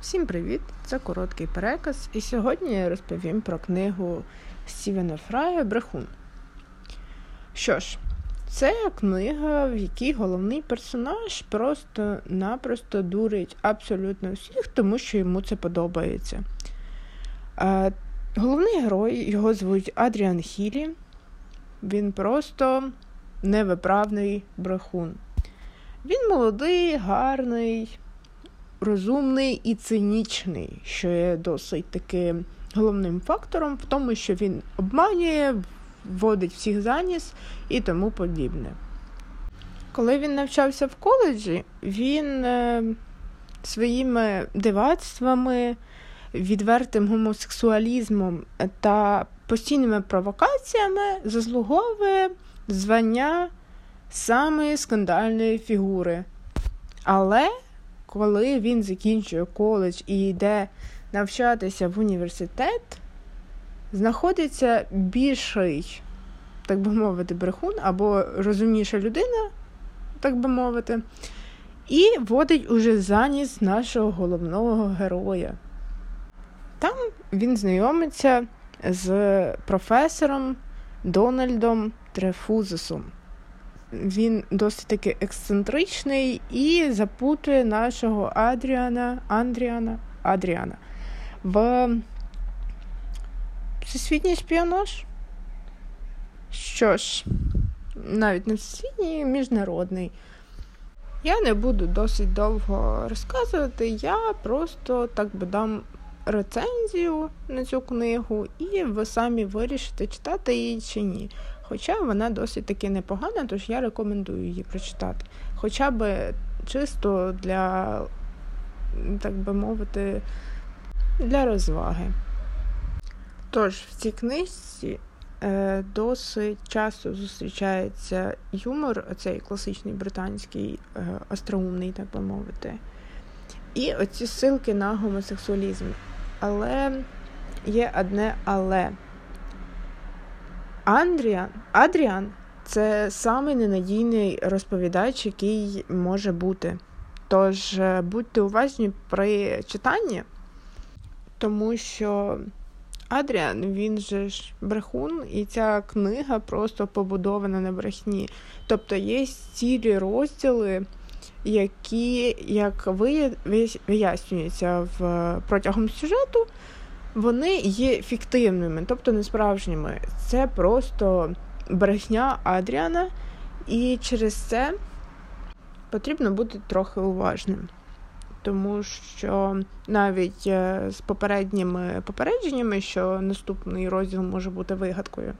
Всім привіт! Це короткий переказ, і сьогодні я розповім про книгу Стівена Фрая Брехун. Що ж, це книга, в якій головний персонаж просто-напросто дурить абсолютно всіх, тому що йому це подобається. А, Головний герой його звуть Адріан Хілі. Він просто невиправний брехун. Він молодий, гарний розумний і цинічний, що є досить таким головним фактором в тому, що він обманює, вводить всіх заніс і тому подібне. Коли він навчався в коледжі, він е, своїми дивацтвами, відвертим гомосексуалізмом та постійними провокаціями заслуговує звання самої скандальної фігури. Але коли він закінчує коледж і йде навчатися в університет, знаходиться більший, так би мовити, брехун або розумніша людина, так би мовити, і водить уже заніс нашого головного героя. Там він знайомиться з професором Дональдом Трефузисом він досить таки ексцентричний і запутує нашого Адріана Андріана Адріана в всесвітній шпіонаж. Що ж, навіть не всесвітній, міжнародний. Я не буду досить довго розказувати, я просто так би дам рецензію на цю книгу, і ви самі вирішите, читати її чи ні. Хоча вона досить таки непогана, тож я рекомендую її прочитати. Хоча б чисто для, так би мовити, для розваги. Тож, в цій книжці е, досить часто зустрічається юмор, цей класичний британський, е, остроумний, так би мовити. І оці ссылки на гомосексуалізм. Але є одне але. Андріан Адріан це самий ненадійний розповідач, який може бути. Тож е, будьте уважні при читанні, тому що Адріан, він же ж брехун, і ця книга просто побудована на брехні. Тобто є цілі розділи, які, як вияснюється в протягом сюжету, вони є фіктивними, тобто не справжніми. Це просто брехня Адріана, і через це потрібно бути трохи уважним. Тому що навіть е, з попередніми попередженнями, що наступний розділ може бути вигадкою,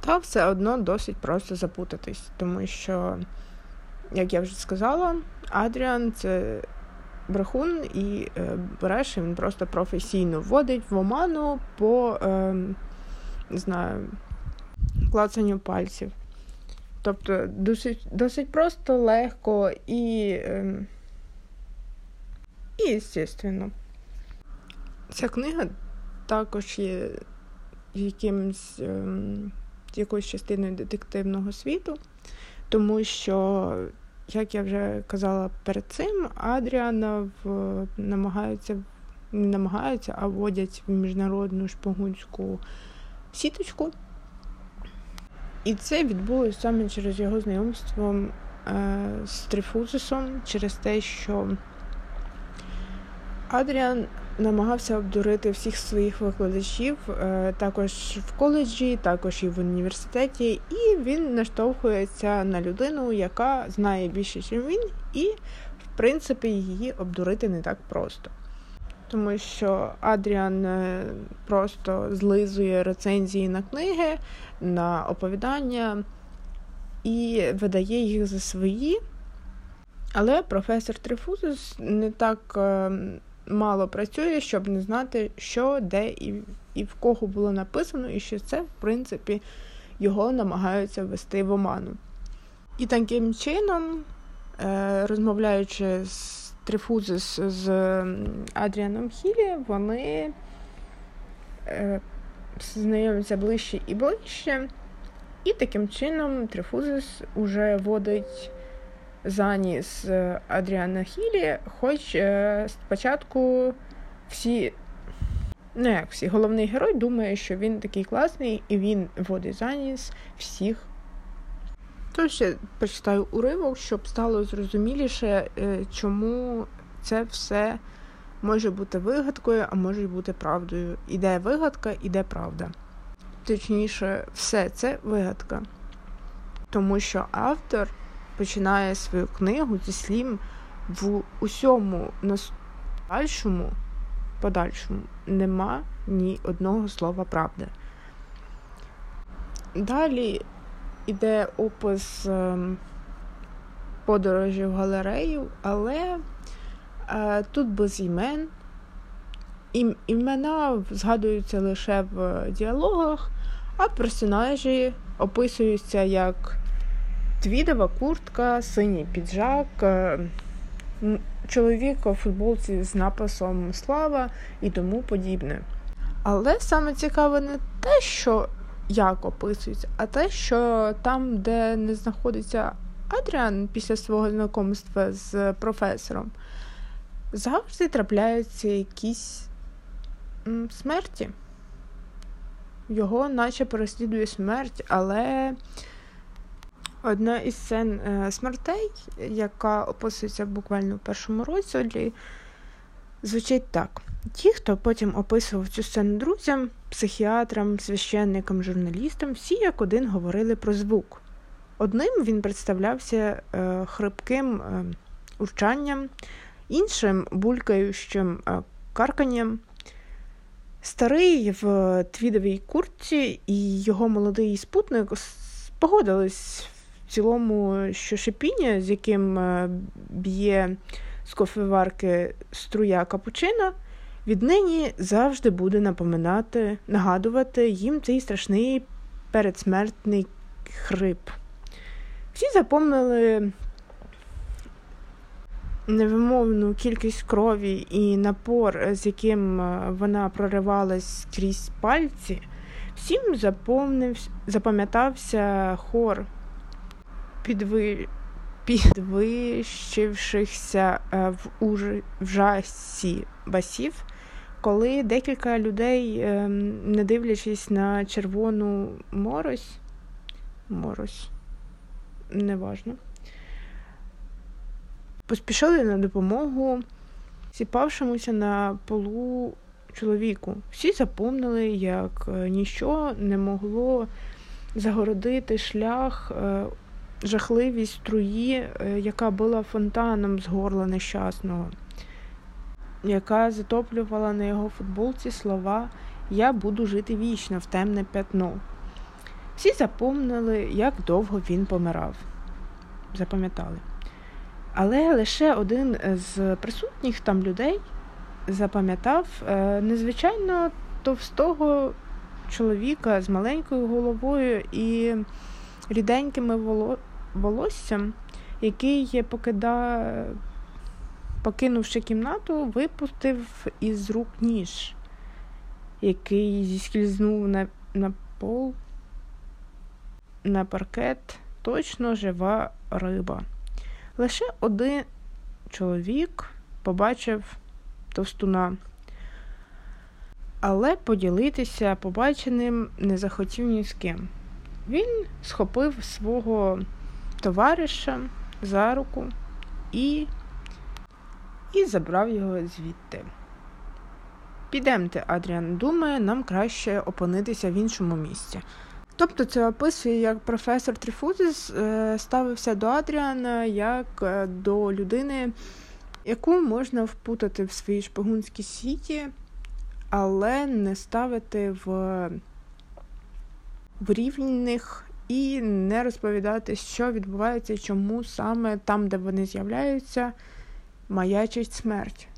та все одно досить просто запутатись, тому що, як я вже сказала, Адріан це брехун і е, бреше він просто професійно вводить в оману по е, не знаю, клацанню пальців. Тобто досить досить просто, легко і, е, і естественно. Ця книга також є якимсь, е, якоюсь частиною детективного світу, тому що як я вже казала перед цим, Адріана в намагаються не намагаються, а вводять в міжнародну шпигунську сіточку. І це відбулося саме через його знайомство е, з Трифузисом, через те, що Адріан намагався обдурити всіх своїх викладачів, е, також в коледжі, також і в університеті, і він наштовхується на людину, яка знає більше, ніж він, і, в принципі, її обдурити не так просто. Тому що Адріан е, просто злизує рецензії на книги, на оповідання і видає їх за свої. Але професор Трифузис не так ем, мало працює, щоб не знати, що, де і і в кого було написано, і що це, в принципі, його намагаються ввести в оману. І таким чином, е, розмовляючи з Трифузис з Адріаном Хілі, вони е, знайомляться ближче і ближче. І таким чином Трифузис уже водить заніс Адріана Хілі, хоч спочатку всі, не як всі, головний герой думає, що він такий класний і він водить заніс всіх. Тож я почитаю уривок, щоб стало зрозуміліше, чому це все може бути вигадкою, а може бути правдою. Іде вигадка, іде правда. Точніше, все це вигадка. Тому що автор починає свою книгу зі слів в усьому подальшому, подальшому нема ні одного слова правди. Далі йде опис ем, подорожі в галерею, але Тут без імен. Імена згадуються лише в діалогах, а персонажі описуються як твідова куртка, синій піджак, е, чоловік у футболці з написом Слава і тому подібне. Але саме цікаве не те, що як описується, а те, що там, де не знаходиться Адріан після свого знайомства з професором завжди трапляються якісь смерті. Його наче переслідує смерть, але одна із сцен е, смертей, яка описується буквально в першому розділі, звучить так. Ті, хто потім описував цю сцену друзям, психіатрам, священникам, журналістам, всі як один говорили про звук. Одним він представлявся е, хрипким е, урчанням, іншим булькаючим карканням. Старий в твідовій куртці і його молодий спутник погодились в цілому, що шипіння, з яким е, б'є з кофеварки струя капучино, віднині завжди буде напоминати, нагадувати їм цей страшний передсмертний хрип. Всі запомнили невимовну кількість крові і напор, з яким е, вона проривалась крізь пальці, всім запам'ятався хор підви... підвищившихся е, в ужасі басів, коли декілька людей, ем, не дивлячись на червону морось, морось, неважно поспішали на допомогу сіпавшомуся на полу чоловіку. Всі запомнили, як е, ніщо не могло загородити шлях е, жахливій струї, е, яка була фонтаном з горла нещасного, яка затоплювала на його футболці слова Я буду жити вічно в темне п'ятно. Всі запомнили, як довго він помирав. Запам'ятали. Але лише один з присутніх там людей запам'ятав е, незвичайно товстого чоловіка з маленькою головою і ріденькими волоссям, який покида... покинувши кімнату, випустив із рук ніж, який зіскільзнув на, на пол, на паркет, точно жива риба. Лише один чоловік побачив товстуна, але поділитися побаченим не захотів ні з ким. Він схопив свого товариша за руку і і забрав його звідти. Підемте, Адріан думає, нам краще опинитися в іншому місці. Тобто це описує, як професор Трифузис е, ставився до Адріана як е, до людини, яку можна впутати в своїй шпигунській світі, але не ставити в, в рівних і не розповідати, що відбувається чому саме там, де вони з'являються, маячить смерть.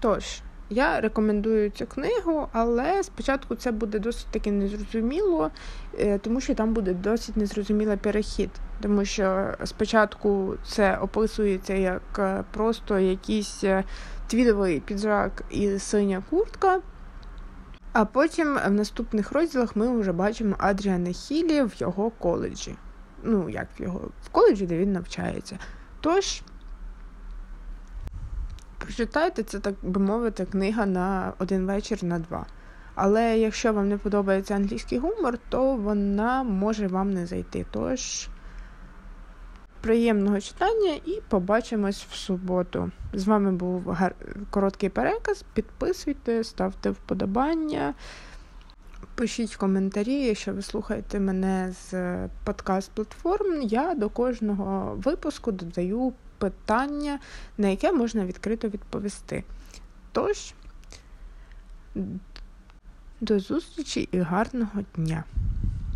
Тож. Я рекомендую цю книгу, але спочатку це буде досить таки незрозуміло, е, тому що там буде досить незрозумілий перехід. Тому що спочатку це описується як е, просто якийсь е, твідовий піджак і синя куртка. А потім в наступних розділах ми вже бачимо Адріана Хілі в його коледжі. ну, як в його, в коледжі, де він навчається. Тож, прочитайте, це, так би мовити, книга на один вечір на два. Але якщо вам не подобається англійський гумор, то вона може вам не зайти. Тож, приємного читання і побачимось в суботу. З вами був гар... короткий переказ. Підписуйте, ставте вподобання. Пишіть коментарі, якщо ви слухаєте мене з подкаст-платформ, я до кожного випуску додаю питання, на яке можна відкрито відповісти. Тож, до зустрічі і гарного дня!